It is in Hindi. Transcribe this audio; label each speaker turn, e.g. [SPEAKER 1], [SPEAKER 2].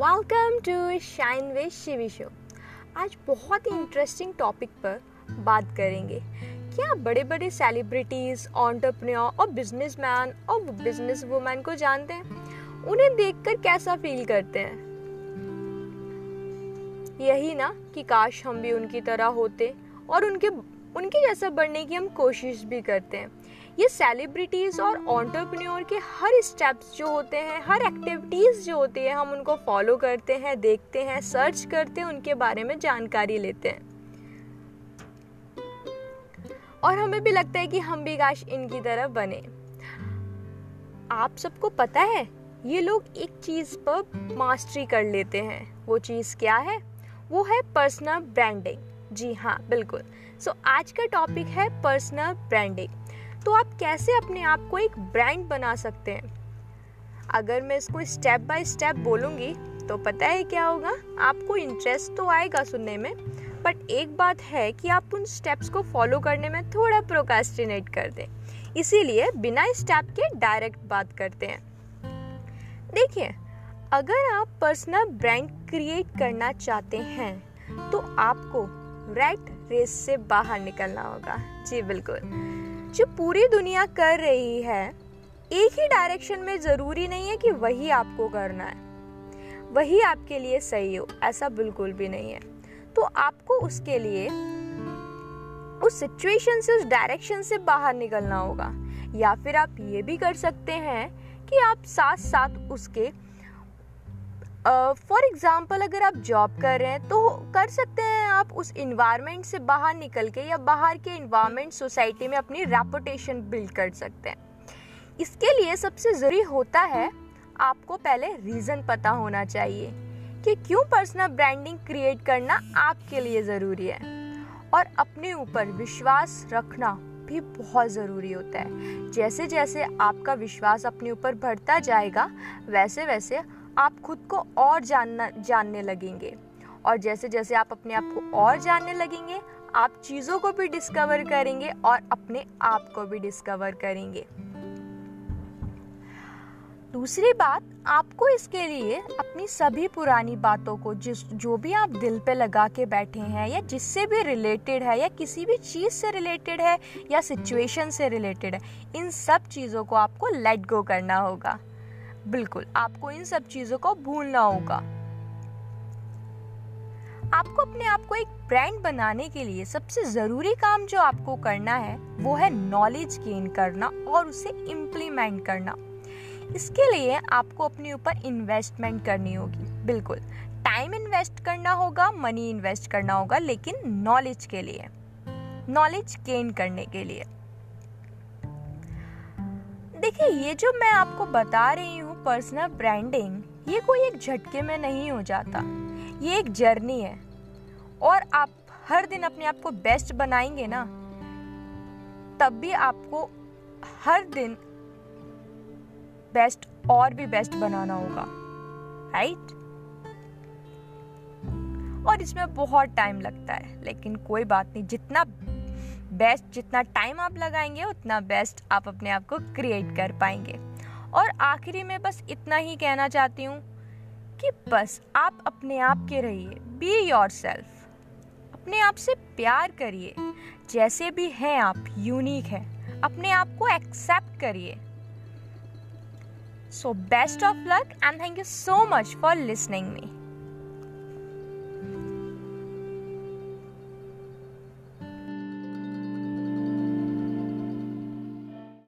[SPEAKER 1] Welcome to shine with Shivi show आज बहुत ही इंटरेस्टिंग टॉपिक पर बात करेंगे। क्या बड़े बड़े सेलिब्रिटीज ऑन्टरप्रन्योर और बिजनेसमैन और बिज़नेस वुमेन को जानते हैं? उन्हें देखकर कैसा फील करते हैं? यही ना कि काश हम भी उनकी तरह होते और उनके उनके जैसा बढ़ने की हम कोशिश भी करते हैं। ये सेलिब्रिटीज़ और ऑन्टरप्रन्योर के हर स्टेप्स जो होते हैं हर एक्टिविटीज़ जो होती है हम उनको फॉलो करते हैं देखते हैं सर्च करते हैं उनके बारे में जानकारी लेते हैं। और हमें भी लगता है कि हम भी काश इनकी तरह बने। आप सबको पता है ये लोग एक चीज़ पर मास्टरी कर लेते हैं। वो चीज़ क्या है? वो है पर्सनल ब्रांडिंग जी हाँ बिल्कुल। सो so, आज का टॉपिक है पर्सनल ब्रांडिंग तो आप कैसे अपने आप को एक ब्रांड बना सकते हैं? अगर मैं इसको स्टेप बाय स्टेप बोलूँगी तो पता है क्या होगा? आपको इंटरेस्ट तो आएगा सुनने में बट एक बात है कि आप उन स्टेप्स को फॉलो करने में थोड़ा प्रोकास्टिनेट कर दें। इसीलिए बिना स्टेप के डायरेक्ट बात करते हैं। देखिए, अगर आप पर्सनल ब्रांड क्रिएट करना चाहते हैं तो आपको रेड रेस से बाहर निकलना होगा। जी, बिल्कुल। जो पूरी दुनिया कर रही है एक ही डायरेक्शन में ज़रूरी नहीं है कि वही आपको करना है। वही आपके लिए सही हो ऐसा बिल्कुल भी नहीं है। तो आपको उसके लिए उस सिचुएशन से उस डायरेक्शन से बाहर निकलना होगा। या फिर आप ये भी कर सकते हैं कि आप साथ साथ उसके फॉर uh, एग्ज़ाम्पल अगर आप जॉब कर रहे हैं तो कर सकते हैं आप उस इन्वायरमेंट से बाहर निकल के या बाहर के इन्वायरमेंट सोसाइटी में अपनी रेपुटेशन बिल्ड कर सकते हैं। इसके लिए सबसे ज़रूरी होता है, आपको पहले रीज़न पता होना चाहिए कि क्यों पर्सनल ब्रांडिंग क्रिएट करना आपके लिए ज़रूरी है। और अपने ऊपर विश्वास रखना भी बहुत ज़रूरी होता है। जैसे जैसे आपका विश्वास अपने ऊपर बढ़ता जाएगा वैसे वैसे आप खुद को और जानना, जानने लगेंगे। और जैसे जैसे आप अपने आप को और जानने लगेंगे, आप चीज़ों को भी डिस्कवर करेंगे और अपने आप को भी डिस्कवर करेंगे। दूसरी बात, आपको इसके लिए अपनी सभी पुरानी बातों को जिस, जो भी आप दिल पे लगा के बैठे हैं या जिससे भी रिलेटेड है या किसी भी चीज़ से रिलेटेड है या सिचुएशन से रिलेटेड है, इन सब चीज़ों को आपको लेट गो करना होगा। बिल्कुल, आपको इन सब चीज़ों को भूलना होगा। आपको अपने आप को एक ब्रांड बनाने के लिए सबसे ज़रूरी काम जो आपको करना है, वो है नॉलेज गेन करना और उसे इम्प्लीमेंट करना। इसके लिए आपको अपने ऊपर इन्वेस्टमेंट करनी होगी। बिल्कुल टाइम इन्वेस्ट करना होगा मनी इन्वेस्ट करना होगा, लेकिन नॉलेज के लिए। नॉलेज गेन करने के लिए। देखिए, ये जो मैं आपको बता रही हूँ पर्सनल ब्रांडिंग ये कोई एक झटके में नहीं हो जाता। ये एक जर्नी है। और आप हर दिन अपने आप को बेस्ट बनाएँगे ना, तब भी आपको हर दिन बेस्ट और भी बेस्ट बनाना होगा। राइट और इसमें बहुत टाइम लगता है, लेकिन कोई बात नहीं, जितना बेस्ट, जितना टाइम आप लगाएँगे, उतना बेस्ट आप अपने आप को क्रिएट कर पाएँगे। और आखिरी में बस इतना ही कहना चाहती हूँ कि बस आप अपने आप के रहिए बी योर सेल्फ अपने आप से प्यार करिए। जैसे भी हैं आप यूनिक हैं। अपने आप को एक्सेप्ट करिए। So best of luck and thank you so much for listening me